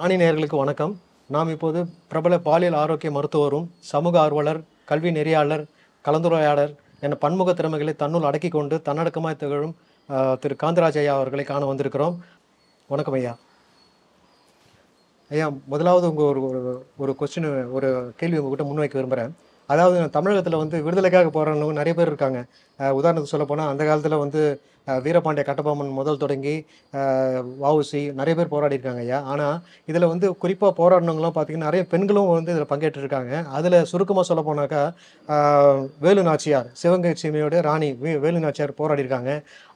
ராணி நேயர்களுக்கு வணக்கம். நாம் இப்போது பிரபல பாலியல் ஆரோக்கிய மருத்துவரும் சமூக ஆர்வலர் கல்வி நெறியாளர் கலந்துரையாளர் என பன்முக திறமைகளை தன்னுள் அடக்கி கொண்டு தன்னடக்கமாய் திகழும் திரு காந்தராஜ் ஐயா அவர்களை காண வந்திருக்கிறோம். வணக்கம் ஐயா. ஐயா முதலாவது உங்கள் ஒரு ஒரு ஒரு கொஸ்டின் ஒரு கேள்வி உங்ககிட்ட முன்வைக்க விரும்புகிறேன் அதாவது தமிழகத்தில் வந்து விடுதலைக்காக போகிறவங்க நிறைய பேர் இருக்காங்க. உதாரணத்துக்கு சொல்ல போனால் அந்த காலத்தில் வந்து வீரபாண்டிய கட்டபொம்மன் முதல் தொடங்கி வவுசி நிறைய பேர் போராடி இருக்காங்க ஐயா. ஆனால் இதில் வந்து குறிப்பாக போராடினவங்களாம் பார்த்தீங்கன்னா நிறைய பெண்களும் வந்து இதில் பங்கேற்றிருக்காங்க. அதில் சுருக்கமாக சொல்ல போனாக்கா வேலு நாச்சியார் சிவகங்கை சீமையோட ராணி வே வேலு நாச்சியார் போராடி இருக்காங்க.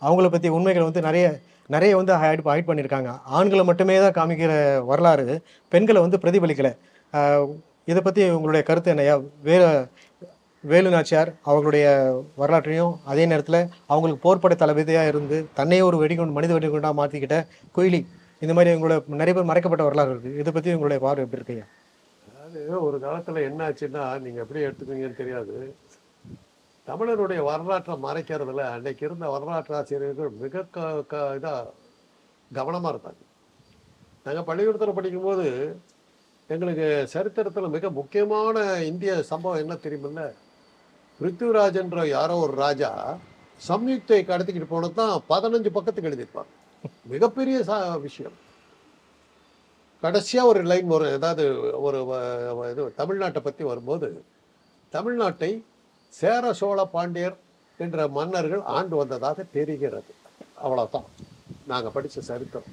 அவங்கள பற்றி உண்மைகள் வந்து நிறைய நிறைய வந்து ஹைட் ஹைட் பண்ணியிருக்காங்க ஆண்களை மட்டுமே தான் காமிக்கிற வரலாறு பெண்களை வந்து பிரதிபலிக்கலை. இதை பற்றி உங்களுடைய கருத்து என்னையா வேறு வேலு நாச்சியார் அவங்களுடைய வரலாற்றையும் அதே நேரத்தில் அவங்களுக்கு போர்ப்படை தளபதியாக இருந்து தன்னையே ஒரு வெடிகுண்டு மனித வெடிகுண்டாக மாற்றிக்கிட்ட குயிலி. இந்த மாதிரி உங்களோட நிறைய பேர் மறைக்கப்பட்ட வரலாறு இருக்குது இதை பற்றி உங்களுடைய பார்வை எப்படி இருக்குங்க அதாவது ஒரு காலத்தில் என்ன ஆச்சுன்னா நீங்க எப்படி எடுத்துக்கீங்கன்னு தெரியாது. தமிழருடைய வரலாற்றை மறைக்கிறதுல அன்னைக்கு இருந்த வரலாற்று ஆசிரியர்கள் மிக க க இதாக கவனமாக இருந்தாங்க நாங்கள் பள்ளிக்கூடத்தில் படிக்கும்போது எங்களுக்கு சரித்திரத்தில் மிக முக்கியமான இந்திய சம்பவம் என்ன தெரியுமில்ல? பிருத்திவிராஜன்ற யாரோ ஒரு ராஜா சம்யுக்தை கடத்திக்கிட்டு போனது தான் பதினஞ்சு பக்கத்துக்கு எழுதியிருப்பாங்க. மிகப்பெரிய சா விஷயம். கடைசியாக ஒரு லைன் வரும். ஏதாவது ஒரு இது தமிழ்நாட்டை பற்றி வரும்போது தமிழ்நாட்டை சேர சோழ பாண்டியர் என்ற மன்னர்கள் ஆண்டு வந்ததாக தெரிகிறது. அவ்வளோதான் நாங்கள் படித்த சரித்திரம்.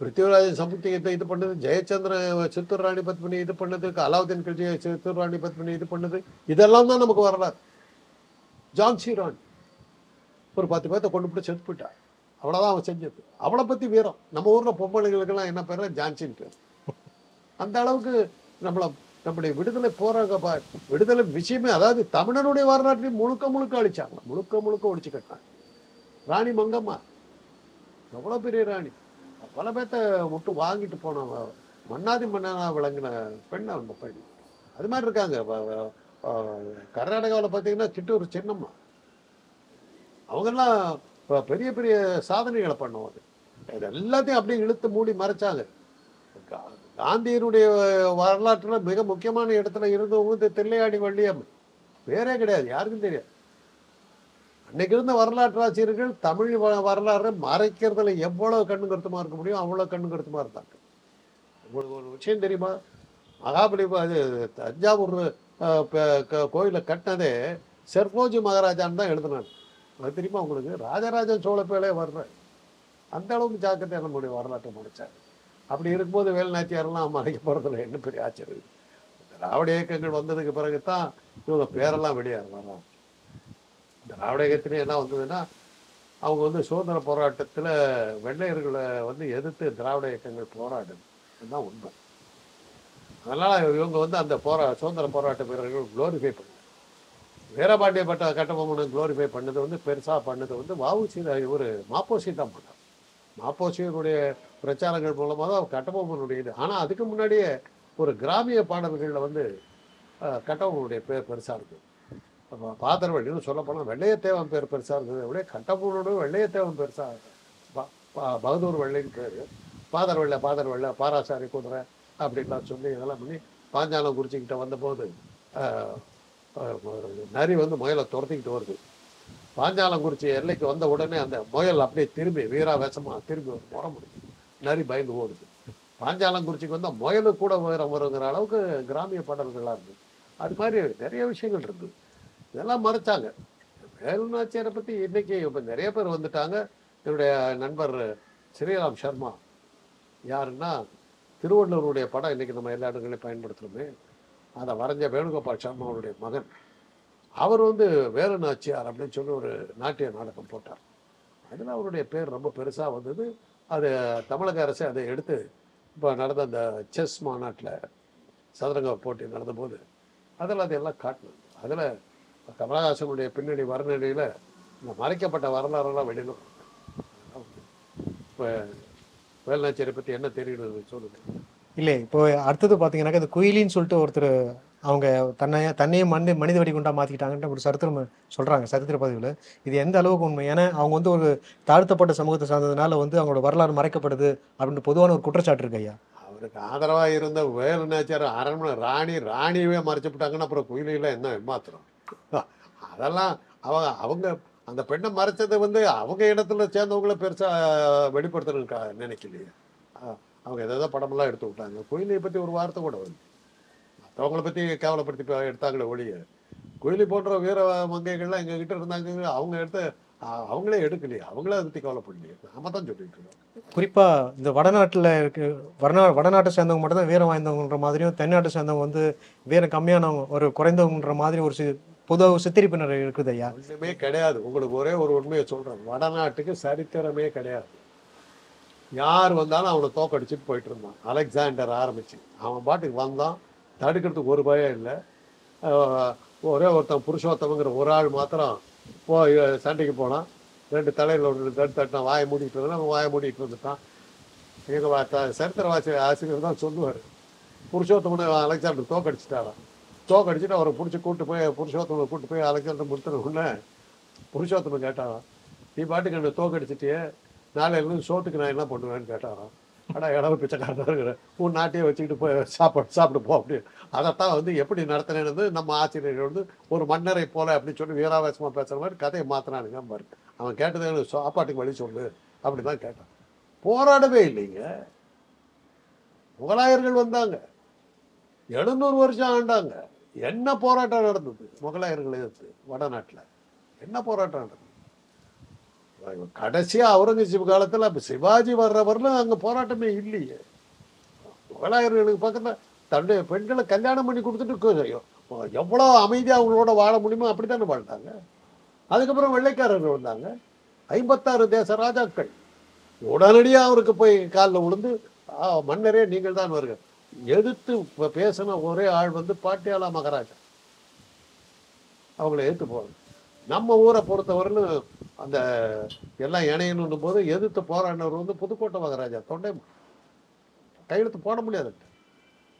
பிருத்திவிராஜ சமுத்தியத்தை இது பண்ணது ஜெயச்சந்திரன் சித்தூர் ராணி பத்மினி இது பண்ணது அலாவுதீன் கில்ஜி சித்தூர் ராணி பத்மினி இது பண்ணது. இதெல்லாம் தான் நமக்கு வரலாறு. ஜான்சி ராணி ஒரு பத்து பேர்த்த கொண்டு போட்டு செத்து போயிட்டா அவ்வளோதான் அவன் செஞ்சது. அவளை பற்றி வீரம். நம்ம ஊரில் பொம்பளைங்களுக்கெல்லாம் என்ன பேர் ஜான்சின் பேர் அந்த அளவுக்கு நம்மள நம்முடைய விடுதலை போராக பா- விடுதலை விஷயமே அதாவது தமிழனுடைய வரலாற்றையும் முழுக்க முழுக்க அழிச்சாங்க. முழுக்க முழுக்க ஒழிச்சு கட்டினாங்க. ராணி மங்கம்மா. எவ்வளோ பெரிய ராணி. பல பேர்த்த விட்டு வாங்கிட்டு போன மன்னாதி மன்னனா விளங்கின பெண் அந்த பெண் அது மாதிரி இருக்காங்க. கர்நாடகாவில் பார்த்தீங்கன்னா சிட்டூர் சின்னம்மா. அவங்கெல்லாம் பெரிய பெரிய சாதனைகளை பண்ணுவாங்க. இது எல்லாத்தையும் அப்படியே இழுத்து மூடி மறைச்சாங்க. கா- காந்தியினுடைய வரலாற்றில் மிக முக்கியமான இடத்துல இருந்தவங்க இந்த தில்லையாடி வள்ளியம்மன். வேறே கிடையாது. யாருக்கும் தெரியாது. அன்னைக்கு இருந்த வரலாற்று ஆசிரியர்கள் தமிழ் வ- வரலாறை மறைக்கிறதுல எவ்வளவு கண்ணு கருத்துமா இருக்க முடியும் அவ்வளோ கண்ணு கருத்துமா இருந்தாங்க உங்களுக்கு ஒரு விஷயம் தெரியுமா? மகாபலிபுரம் அது தஞ்சாவூர் கோயிலை கட்டினதே செர்போஜி மகாராஜான்னு தான் எழுதினாங்க. அது தெரியுமா உங்களுக்கு? ராஜராஜ சோழ பேலே வர்ற அந்த அளவுக்கு ஜாக்கிரதை நம்முடைய வரலாற்றை மறைச்சாங்க அப்படி இருக்கும்போது வேலுநாச்சியாரெல்லாம் மறைக்க போகிறதுல என்ன பெரிய ஆச்சரியம்? திராவிட இயக்கங்கள் வந்ததுக்கு பிறகு தான் இவங்க பேரெல்லாம் வெளியாகிறாங்க திராவிடகத்திலே திராவிட என்ன வந்ததுன்னா அவங்க வந்து சுதந்திர போராட்டத்தில் வெள்ளையர்களை வந்து எதிர்த்து திராவிட இயக்கங்கள் போராடுது. அதுதான் உண்மை. அதனால் இவங்க வந்து அந்த போரா சுதந்திர போராட்ட வீரர்கள் குளோரிஃபை பண்ணாங்க வீரபாண்டிய பட்ட கட்டபொம்மனை குளோரிஃபை பண்ணது வந்து பெருசாக பண்ணது வந்து வஉசி ஒரு மாப்போசி தான் பண்ணார் மாப்போசியனுடைய பிரச்சாரங்கள் மூலமாக தான் கட்டபொம்மனுடைய இது. ஆனால் அதுக்கு முன்னாடியே ஒரு கிராமிய பாடல்களில் வந்து கட்டபொம்மனுடைய பேர் பெருசாக இருக்குது பாதர்வழின்னு பாதர்வள்ளின்னு சொல்ல போனால் வெள்ளையத்தேவன் பேர் பெருசாக இருந்தது விட கட்டப்பூரோட வெள்ளையத்தேவன் பெருசாக ப- பகதூர் வெள்ளைன்னு பேர். பாதர் வெள்ளை பாதர் வெள்ளை பாராசாரி குதிரை அப்படின்லாம் சொல்லி இதெல்லாம் பண்ணி பாஞ்சாலம் குறிச்சிக்கிட்ட வந்தபோது நரி வந்து முயலை துரத்திக்கிட்டு வருது. பாஞ்சாலங்குறிச்சி எல்லைக்கு வந்த உடனே அந்த முயல் அப்படியே திரும்பி வீராவேசமா திரும்பி ஒரு முறை முடியும் நரி பயந்து ஓடுது. பாஞ்சாலங்குறிச்சிக்கு வந்தால் முயலு கூட உயரம் வருங்கிற அளவுக்கு கிராமிய பாடல்களாக இருக்குது அது மாதிரி நிறைய விஷயங்கள் இருக்குது இதெல்லாம் மறைச்சாங்க வேலுநாச்சியாரை பத்தி இன்னைக்கு இப்போ நிறைய பேர் வந்துட்டாங்க. என்னுடைய நண்பர் ஸ்ரீராம் சர்மா. யாருன்னா திருவள்ளுவருடைய படம் இன்னைக்கு நம்ம எல்லா இடங்களையும் பயன்படுத்துறோமே. அதை வரைஞ்ச வேணுகோபால் சர்மாவுடைய மகன். அவர் வந்து வேலு நாச்சியார் அப்படின்னு சொல்லி ஒரு நாட்டிய நாடகம் போட்டார். அதில் அவருடைய பேர் ரொம்ப பெருசாக வந்தது. அது தமிழக அரசு அதை எடுத்து இப்போ நடந்த அந்த செஸ் மாநாட்டில் சதுரங்க போட்டி நடந்தபோது அதில் அதையெல்லாம் காட்டினாங்க. அதில் கமலஹாசனுடைய பின்னணி வரநிலையில் இந்த மறைக்கப்பட்ட வரலாறெல்லாம் வெளியில் இப்போ வேலுநாச்சியரை பற்றி என்ன தெரியுது சொல்லுங்க. இல்லை இப்போ அடுத்தது பார்த்தீங்கன்னாக்கா இந்த குயிலின்னு சொல்லிட்டு ஒருத்தர் அவங்க தன்னை தன்னையும் மனித மனித வெடிகுண்டா மாற்றிக்கிட்டாங்கன்ற ஒரு சரித்திரம் சொல்கிறாங்க சரித்திர பதிவில். இது எந்த அளவுக்கு உண்மை? ஏன்னா அவங்க வந்து ஒரு தாழ்த்தப்பட்ட சமூகத்தை சார்ந்ததுனால வந்து அவங்களோட வரலாறு மறைக்கப்படுது அப்படின்ற பொதுவான ஒரு குற்றச்சாட்டு இருக்கு ஐயா. அவருக்கு ஆதரவாக இருந்த வேலு நாச்சியார் அரண்மனை ராணி ராணியவே மறைச்சு விட்டாங்கன்னா அப்புறம் குயிலியில் என்ன ஏமாத்திரம் அதெல்லாம் அவங்க அவங்க அந்த பெண்ணை மறைச்சதை வந்து அவங்க இடத்துல சேர்ந்தவங்கள பெருசாக வெளிப்படுத்தணும்னு நினைக்கலையே. அவங்க எதாவது படமெல்லாம் எடுத்து விட்டாங்க. குயிலியை பற்றி ஒரு வார்த்தை கூட வந்து. மற்றவங்களை பற்றி கேவலப்படுத்தி எடுத்தாங்களே ஒழிய. குயிலி போன்ற வீர மங்கைகள்லாம் எங்கள் கிட்ட இருந்தாங்க அவங்க எடுத்து அவங்களே எடுக்கலையே. அவங்களே அதை பற்றி கவலைப்படலையே. நாம தான் சொல்லிட்டு இருக்கோம். குறிப்பாக இந்த வடநாட்டில் இருக்கு வடநா வடநாட்டை சேர்ந்தவங்க மட்டும் தான் வீரம் வாய்ந்தவங்கன்ற மாதிரியும் தென்னாட்டை சேர்ந்தவங்க வந்து வீரம் கம்மியானவங்க ஒரு குறைந்தவங்கன்ற மாதிரி ஒரு சி பொதுவாக இருக்குது ஐயா. ஒன்றுமே கிடையாது. உங்களுக்கு ஒரே ஒரு உண்மையை சொல்கிறேன் வடநாட்டுக்கு சரித்திரமே கிடையாது. யார் வந்தாலும் அவனை தோக்கடிச்சுட்டு போயிட்டு இருந்தான். அலெக்சாண்டர் ஆரம்பிச்சு. அவன் பாட்டுக்கு வந்தான். தடுக்கிறதுக்கு ஒரு பயம் இல்லை. ஒரே ஒருத்தன் புருஷோத்தமங்கிற ஒரு ஆள் மாத்திரம் போய் சண்டைக்கு போனான். ரெண்டு தலையில் ஒரு தட்டு தட்டினான் வாயை மூடிக்கிட்டு இருந்தான். அவன் வாயை மூடிக்கிட்டு வந்துட்டான். எங்கள் சரித்திர வாசி ஆசிரியர் தான் சொல்லுவார். புருஷோத்தமனை அலெக்சாண்டர் தோக்கடிச்சிட்டாராம் தோக்கடிச்சிட்டு அவரை பிடிச்சி கூட்டு போய் புருஷோத்தமனை கூட்டு போய் அலெக்சாண்டர் முடித்துன உடனே புருஷோத்தமன் கேட்டாராம் நீ பாட்டுக்கு என்னை தோக்கடிச்சிட்டியே நாளையிலேருந்து சோத்துக்கு நான் என்ன பண்ணுவேன்னு கேட்டாராம். அடா இடம் பிச்சைக்காரனாக இருக்கிற உன் நாட்டையே வச்சுக்கிட்டு போய் சாப்பாடு சாப்பிட்டு போ அப்படின்னு. அதைத்தான் வந்து எப்படி நடத்தினேன்னு நம்ம ஆசிரியர்கள் வந்து ஒரு மன்னரை போல அப்படின்னு சொல்லி வீராவேசமாக பேசுகிற மாதிரி கதையை மாற்றினானுங்க பாரு. அவன் கேட்டது எனக்கு சாப்பாட்டுக்கு வழி சொல்லு அப்படி தான் கேட்டான். போராடவே இல்லைங்க. முகலாயர்கள் வந்தாங்க. எழுநூறு வருஷம் ஆண்டாங்க. என்ன போராட்டம் நடந்தது? முகலாயர்களை எதிர்த்து வடநாட்டில். என்ன போராட்டம் நடந்தது? கடைசியாக அவுரங்கசீப் காலத்தில் அப்போ சிவாஜி வர்ற வரலும் அங்கே போராட்டமே இல்லையே. முகலாயர்களுக்கு பக்கத்தில் தன்னுடைய பெண்களை கல்யாணம் பண்ணி கொடுத்துட்டு எவ்வளோ அமைதியாக அவங்களோட வாழ முடியுமோ அப்படித்தானே வாழ்ந்தாங்க. அதுக்கப்புறம் வெள்ளைக்காரர்கள் வந்தாங்க. ஐம்பத்தாறு தேச ராஜாக்கள். உடனடியாக அவருக்கு போய் காலில் விழுந்து "ஆ, மன்னரே நீங்கள் தான் வருகிறேன் எதிர்த்து பேசின ஒரே ஆள் வந்து பாட்டியாலா மகாராஜா. அவங்கள எடுத்து போவாங்க நம்ம ஊரை பொறுத்தவரையிலும் அந்த எல்லாம் இணையணும் போது எதிர்த்து போராடினவர் வந்து புதுக்கோட்டை மகாராஜா தொண்டை கையெழுத்து போட முடியாது.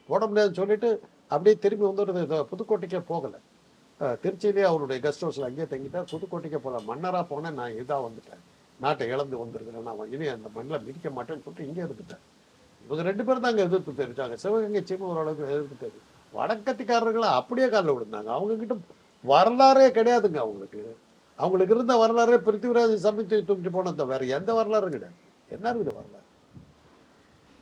போட முடியாதுன்னு சொல்லிட்டு அப்படியே திரும்பி வந்துடுறது புதுக்கோட்டைக்கே போகலை. திருச்சியிலேயே அவருடைய கெஸ்ட் ஹவுஸில் அங்கேயே தங்கிட்டார். புதுக்கோட்டைக்கே போகல. மன்னராக போனேன் நான் இதாக வந்துட்டேன். நாட்டை இழந்து வந்திருக்கிறேன். நான் இனி அந்த மண்ணில் மிதிக்க மாட்டேன்னு சொல்லிட்டு இங்கே இருந்துட்டேன். இவங்க ரெண்டு பேரும் தாங்க எதிர்த்து தெரிவிச்சாங்க. சிவகங்கை சீமை ஓரளவுக்கு எதிர்த்து தெரியும் வடக்கத்திக்காரர்களை அப்படியே காலில் விழுந்தாங்க. அவங்க கிட்ட வரலாறே கிடையாதுங்க அவங்களுக்கு. அவங்களுக்கு இருந்த வரலாறே பிருத்திவிராஜ் சமைத்து தூக்கிட்டு போனது வேற எந்த வரலாறும் கிடையாது. என்ன இருக்குது வரலாறு?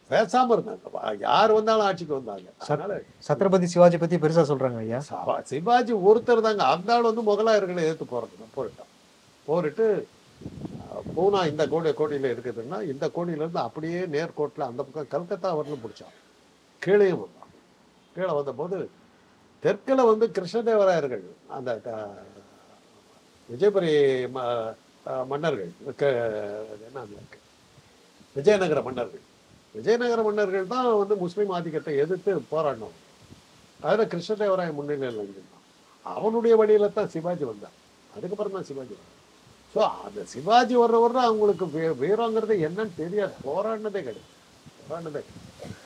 பேசாம இருந்தாங்க. யார் வந்தாலும் ஆட்சிக்கு வந்தாங்க. அதனால சத்ரபதி சிவாஜி பற்றி பெருசாக சொல்கிறாங்க ஐயா. சவா- சிவாஜி ஒருத்தர் தாங்க. அந்த ஆள் வந்து முகலாயர்களை எதிர்த்து போறது போரிட்டான். போரிட்டு பூனா இந்த கோடி கோடியில் இருக்குதுன்னா இந்த கோடியிலேருந்து அப்படியே நேர்கோட்டில் அந்த பக்கம் கல்கத்தா வரலும் பிடிச்சான். கீழேயும் வந்தான் கீழே வந்தபோது தெற்கில் வந்து கிருஷ்ணதேவராயர்கள் அந்த க- விஜயபுரி ம- மன்னர்கள் என்ன விஜயநகர மன்னர்கள். விஜயநகர மன்னர்கள் தான் வந்து முஸ்லீம் ஆதிக்கத்தை எதிர்த்து போராடினோம். அதில் கிருஷ்ணதேவராய முன்னிலையில் இருந்தான் அவனுடைய வழியில தான் சிவாஜி வந்தான் அதுக்கப்புறம் தான் சிவாஜி வந்தான் ஸோ அந்த சிவாஜி வர்ற வர்ற அவங்களுக்கு வீரங்கிறது என்னன்னு தெரியாது. போராடினதே கிடையாது. போராடினதே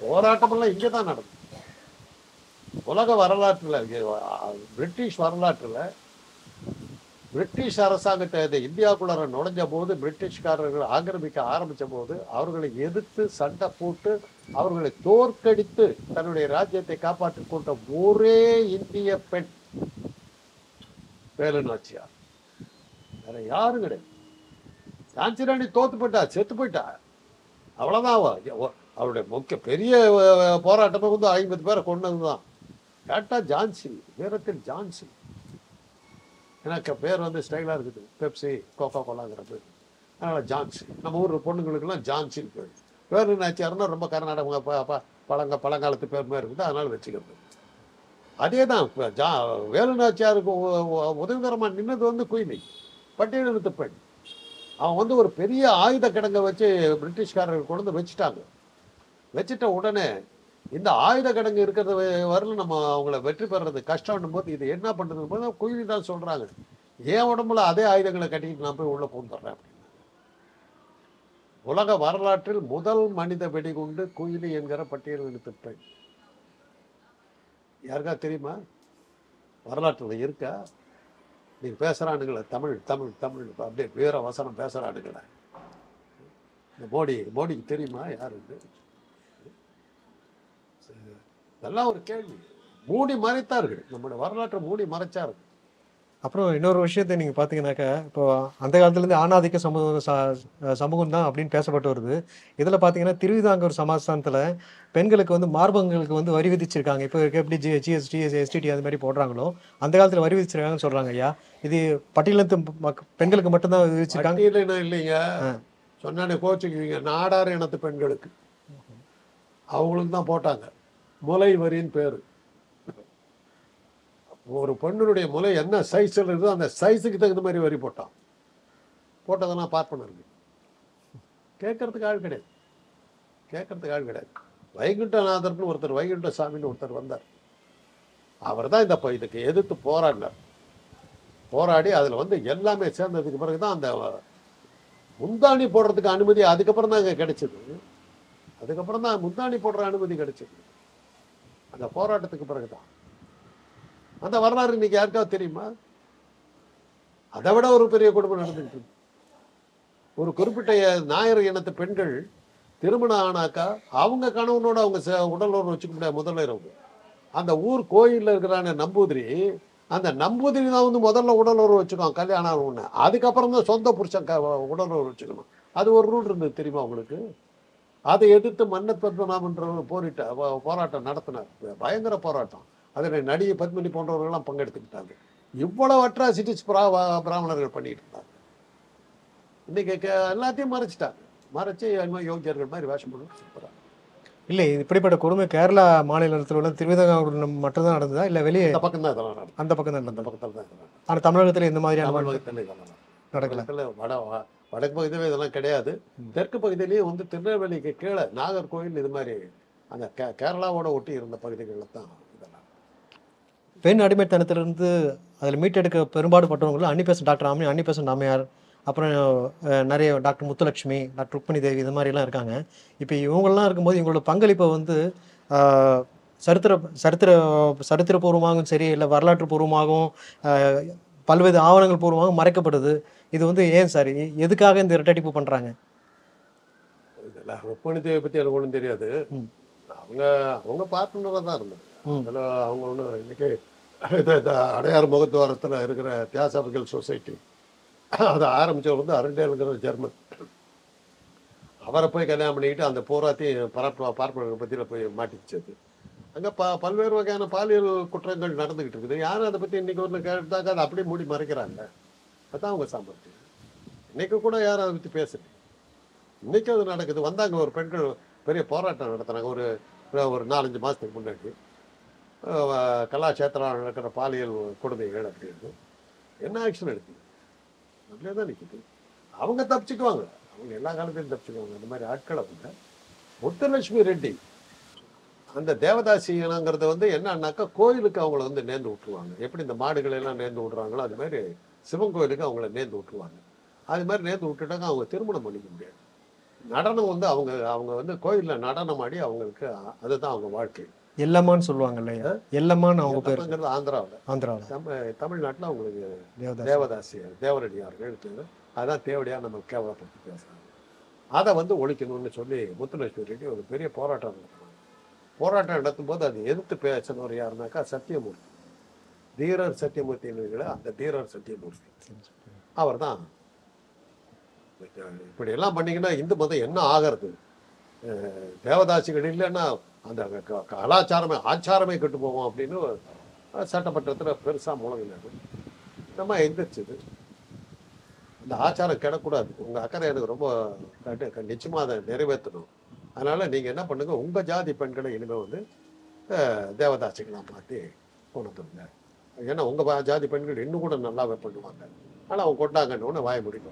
போராட்டமெல்லாம் இங்கே தான் நடந்தது உலக வரலாற்றுல பிரிட்டிஷ் வரலாற்றுல பிரிட்டிஷ் அரசாங்கத்தை இந்த நுழைஞ்ச போது பிரிட்டிஷ்காரர்கள் ஆக்கிரமிக்க ஆரம்பிச்ச போது அவர்களை எதிர்த்து சண்டை போட்டு அவர்களை தோற்கடித்து தன்னுடைய ராஜ்யத்தை காப்பாற்றிக் கொண்ட ஒரே இந்திய பெண் வேலு நாச்சியார் வேற யாரும் கிடையாது. ஜான்சி ராணி தோத்து போயிட்டா செத்து போயிட்டா? அவ்வளோதான் அவளுடைய அவருடைய முக்கிய பெரிய அஹ், போராட்டமே வந்து ஐம்பது பேரை கொண்டதுதான் கேட்டால் ஜான்சி வீரத்தில் ஜான்சி. எனக்கு பேர் வந்து ஸ்டைலாக இருக்குது. பெப்சி கோகோ கோலாங்கிற பேர் அதனால் ஜான்சி. நம்ம ஊர் பொண்ணுங்களுக்கெல்லாம் ஜான்சின்னு பேர். பேர் என்னாச்சாருன்னா ரொம்ப கர்நாடக பழங்க பழங்காலத்து பேர் மாதிரி இருக்குது. அதனால் வச்சுக்கிறது. அதே தான் இப்போ ஜா வேலுநாச்சியாருக்கு உதவிகரமாக நின்னது வந்து குயினி. பட்டியலினத்து பெண் அவன் வந்து ஒரு பெரிய ஆயுத கிடங்க வச்சு பிரிட்டிஷ்காரர்கள் கொண்டு வந்து வச்சுட்டாங்க. வச்சுட்ட உடனே இந்த ஆயுத கிடங்கு இருக்கிறத வரல நம்ம அவங்கள வெற்றி பெறது கஷ்டம்னும் போது இது என்ன பண்ணுறது போது குயிலி தான் சொல்கிறாங்க என் உடம்புல அதே ஆயுதங்களை கட்டிக்கிட்டு நான் போய் உள்ளே பூந்துடுறேன் அப்படின்னு உலக வரலாற்றில் முதல் மனித வெடிகுண்டு குயிலி என்கிற பட்டியல் இனத்து பெண் யாருக்கா தெரியுமா? வரலாற்றில் இருக்கா? நீங்க பேசுறானுங்களே தமிழ் தமிழ் தமிழ் அப்படியே வீர வசனம் பேசுகிறானுங்களே இந்த மோடி மோடிக்கு தெரியுமா யாருக்கு இதெல்லாம் ஒரு கேள்வி. மூடி மறைத்தார்கள். நம்முடைய வரலாற்றை மூடி மறைச்சார்கள். அப்புறம் இன்னொரு விஷயத்தை நீங்கள் பார்த்தீங்கன்னாக்கா இப்போ அந்த காலத்துலேருந்து ஆணாதிக்க சமூக சமூகம் தான் அப்படின்னு பேசப்பட்டு வருது. இதில் பார்த்தீங்கன்னா திருவிதாங்கூர் சமாஸ்தானத்தில் பெண்களுக்கு வந்து மார்பங்களுக்கு வந்து வரி விதிச்சிருக்காங்க. இப்போ இருக்க எப்படி ஜி ஜிஎஸ்டி எஸ்டிடி அது மாதிரி போடுறாங்களோ அந்த காலத்தில் வரி விதிச்சிருக்காங்கன்னு சொல்கிறாங்க ஐயா. இது பட்டியலத்து மக் பெண்களுக்கு மட்டும்தான் விதிச்சிருக்காங்க? இல்லைங்க. சொன்னானே கோச்சுக்குவீங்க. நாடார் இனத்து பெண்களுக்கு. அவங்களுக்கு தான் போட்டாங்க. முலை வரின்னு பேரு. ஒரு பெண்ணுடைய முலை என்ன சைஸில் இருக்குதோ அந்த சைஸுக்கு தகுந்த மாதிரி வரி போட்டான். போட்டதெல்லாம் பார்ப்பனருக்கு கேட்கறதுக்கு ஆள் கிடையாது. கேட்கறதுக்கு ஆள் கிடையாது. வைகுண்டநாதர்னு ஒருத்தர் வைகுண்ட சாமின்னு ஒருத்தர் வந்தார். அவர் தான் இந்த இதுக்கு எதிர்த்து போராடினார். போராடி அதில் வந்து எல்லாமே சேர்ந்ததுக்கு பிறகு தான் அந்த முந்தாணி போடுறதுக்கு அனுமதி அதுக்கப்புறம் தான் இங்கே கிடைச்சது. அதுக்கப்புறம் தான் முந்தாணி போடுற அனுமதி கிடைச்சது. அந்த போராட்டத்துக்கு பிறகு தான் அந்த வரலாறு இன்னைக்கு யாருக்காவது தெரியுமா? அதை விட ஒரு பெரிய குடும்பம் நடந்துட்டு ஒரு குறிப்பிட்ட நாயர் இனத்து பெண்கள் திருமணம் ஆனாக்கா அவங்க கணவனோட அவங்க ச- உடல் உறவு வச்சுக்க முடியாது முதல்ல அந்த ஊர் கோயிலில் இருக்கிறான நம்பூதிரி அந்த நம்பூதிரி தான் வந்து முதல்ல உடல் உறவு வச்சுக்கணும் கல்யாணம் ஆன அதுக்கப்புறம் தான் சொந்த புருஷன் க உடல் உறவு வச்சுக்கணும். அது ஒரு ரூல் இருந்தது தெரியுமா உங்களுக்கு? அதை எதிர்த்து மன்னத் பத்மநாபன்றவர் போரிட்ட போராட்டம் நடத்தினார். பயங்கர போராட்டம். அதில் நடிகை பத்மினி போன்றவர்கள்லாம் பங்கெடுத்துக்கிட்டாங்க. இவ்வளவு அட்ராசிட்டிஸ் பிராமணர்கள் பண்ணிட்டு இருந்தாங்க. இன்னைக்கு எல்லாத்தையும் மறைச்சிட்டாங்க. மறைச்சு யோகியர்கள் மாதிரி வேஷம் பண்ணி சூப்பராக இல்லை இப்படிப்பட்ட கொடுமை கேரளா மாநிலத்தில் உள்ள திருவிதாங்கூர் மட்டும்தான் நடந்ததா? இல்லை வெளியே இந்த பக்கம் தான் இதெல்லாம் அந்த பக்கம் தான் அந்த பக்கத்தில் தான். ஆனால் தமிழகத்தில் இந்த மாதிரியான தமிழ் பக்கத்தில் இதெல்லாம். நடக்கல. வட வடக்கு பகுதியில இதெல்லாம் கிடையாது. தெற்கு பகுதியிலையும் வந்து திருநெல்வேலிக்கு கீழே நாகர்கோவில் இது மாதிரி அந்த கே- கேரளாவோட ஒட்டி இருந்த பகுதிகளில் தான் பெண் அடிமைத்தனத்திலிருந்து அதில் மீட்டெடுக்க பெரும்பாடுபட்டவங்களும் அன்னிபேசன் டாக்டர் ஆமி அன்னிபேசன் அம்மையார் அப்புறம் நிறைய டாக்டர் முத்துலட்சுமி டாக்டர் ருக்மணி தேவி இது மாதிரிலாம் இருக்காங்க. இப்போ இவங்கெல்லாம் இருக்கும்போது இவங்களோட பங்களிப்பை வந்து சரித்திர சரித்திர சரித்திரபூர்வமாகவும் சரி இல்லை வரலாற்று பூர்வமாகவும் பல்வேறு ஆவணங்கள் பூர்வமாகவும் மறைக்கப்படுது. இது வந்து ஏன் சார்? எதுக்காக இந்த இரட்டடிப்பு பண்ணுறாங்க ருக்மணி தேவி பற்றி எனக்கு ஒன்றும் தெரியாது. அவங்க அவங்க பார்ட்னராக தான் இருந்தாங்க. அதில் அவங்க ஒன்றும் இன்னைக்கு இது இந்த அடையார் முகத்துவாரத்தில் இருக்கிற தியாசபிகள் சொசைட்டி. அதை ஆரம்பித்தவர் வந்து அருண்டேலுங்கிற ஜெர்மன். அவரை போய் கல்யாணம் பண்ணிக்கிட்டு அந்த போராத்தையும் பரப்பு பார்ப்பனர்கள் பற்றியில் போய் மாட்டிச்சது அங்கே ப பல்வேறு வகையான பாலியல் குற்றங்கள் நடந்துக்கிட்டு இருக்குது. யாரும் அதை பற்றி இன்றைக்கி ஒன்று கேட்டாக்க அதை அப்படியே மூடி மறைக்கிறாங்க. அதுதான் அவங்க சாமர்த்தியம். இன்றைக்கி கூட யாரும் அதை பற்றி பேசல. இன்றைக்கும் அது நடக்குது. வந்தாங்க ஒரு பெண்கள் பெரிய போராட்டம் நடத்துனாங்க ஒரு ஒரு நாலஞ்சு மாதத்துக்கு முன்னாடி. கலாச்சேத்திரம் நடக்கிற பாலியல் கொடுமைகள் அப்படின்னு என்ன ஆக்ஷன் எடுத்தீங்க? அப்படியே தான் நிற்கிது அவங்க தப்பிச்சுக்குவாங்க. அவங்க எல்லா காலத்திலும் தப்பிச்சுக்குவாங்க. அந்த மாதிரி ஆட்கள் அவங்க முத்துலட்சுமி ரெட்டி அந்த தேவதாசிங்கிறது வந்து என்னன்னாக்கா கோயிலுக்கு அவங்கள வந்து நேர்ந்து விட்டுருவாங்க எப்படி இந்த மாடுகளை எல்லாம் நேர்ந்து விட்றாங்களோ அது மாதிரி சிவன் கோயிலுக்கு அவங்கள நேர்ந்து விட்டுருவாங்க அது மாதிரி நேர்ந்து விட்டுட்டாங்க அவங்க திருமணம் பண்ணிக்க முடியாது. நடனம் வந்து அவங்க அவங்க வந்து கோயிலில் நடனம் ஆடி அவங்களுக்கு அதுதான் அவங்க வாழ்க்கை. எல்லம்மான்னு சொல்லுவாங்க இல்லையா எல்லம்மான்னு அவங்க பேர். ஆந்திராவில். ஆந்திராவில். தமிழ் தமிழ்நாட்டில் அவங்களுக்கு தேவதாஸ் தேவதாசியர் தேவரடியார்கள். அதான் தேவடியாக நம்ம கேவலப்படுத்தி பேசுறாங்க. அதை வந்து ஒழிக்கணும்னு சொல்லி முத்துலட்சுமி ரெட்டி ஒரு பெரிய போராட்டம் நடத்தினாங்க. போராட்டம் நடத்தும் போது அது எதிர்த்து பேசினவர் யாருனாக்கா சத்தியமூர்த்தி. தீரர் சத்தியமூர்த்தின்னு அந்த தீரர் சத்தியமூர்த்தி. அவர் தான் இப்படி எல்லாம் பண்ணீங்கன்னா இந்து மதம் என்ன ஆகிறது? தேவதாசிகள் இல்லைன்னா அந்த க- கலாச்சாரமே ஆச்சாரமே கெட்டு போவோம் அப்படின்னு சட்டமன்றத்தில் பெருசாக முழங்கினாரு நம்ம எந்திரிச்சது. அந்த ஆச்சாரம் கிடக்கூடாது. உங்கள் அக்கறை எனக்கு ரொம்ப கட்டு- க- அதை நிறைவேற்றணும். அதனால் நீங்கள் என்ன பண்ணுங்கள் உங்கள் ஜாதி பெண்களை இனிமேல் வந்து தேவதாசிகளாக மாற்றி கொண்டு வந்துருங்க. ஏன்னா உங்கள் ஜாதி பெண்கள் இன்னும் கூட நல்லாவே பண்ணுவாங்க. ஆனால் அவங்க கொண்டாங்கன்னு வாய முடிக்க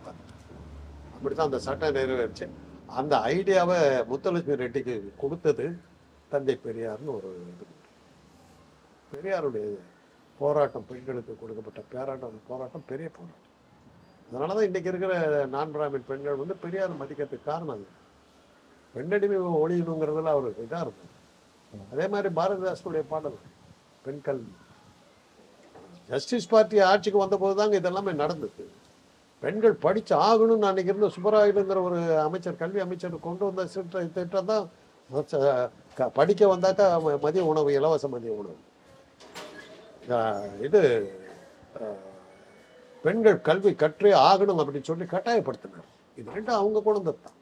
அப்படி தான் அந்த சட்டம் நிறைவேறிச்சு. அந்த ஐடியாவை முத்தலட்சுமி ரெட்டிக்கு கொடுத்தது தந்தை பெரியார்னு ஒரு இது. பெரியாருடைய போராட்டம் பெண்களுக்கு கொடுக்கப்பட்ட பேராட்டம் போராட்டம் பெரிய போராட்டம். அதனால தான் இன்றைக்கி இருக்கிற நான் பிராமின் பெண்கள் வந்து பெரியார் மதிக்கிறதுக்கு காரணம் அது. பெண்ணடிமை ஒழியணுங்கிறதுல அவர் இதாக இருக்கும். அதே மாதிரி பாரதிதாசனுடைய பாடல் பெண் கல்வி ஜஸ்டிஸ் பார்ட்டி ஆட்சிக்கு வந்தபோது தாங்க இதெல்லாமே நடந்தது. பெண்கள் படித்து ஆகணும்னு அன்றைக்கி இருந்த சுப்பராயலுங்கிற ஒரு அமைச்சர் கல்வி அமைச்சர் கொண்டு வந்த திட்ட திட்டம் தான் க- படிக்க வந்தாக்கா மதிய உணவு இலவச மதிய உணவு. இது பெண்கள் கல்வி கற்றே ஆகணும் அப்படின்னு சொல்லி கட்டாயப்படுத்தினார். இது ரெண்டும் அவங்க குழந்தை தான்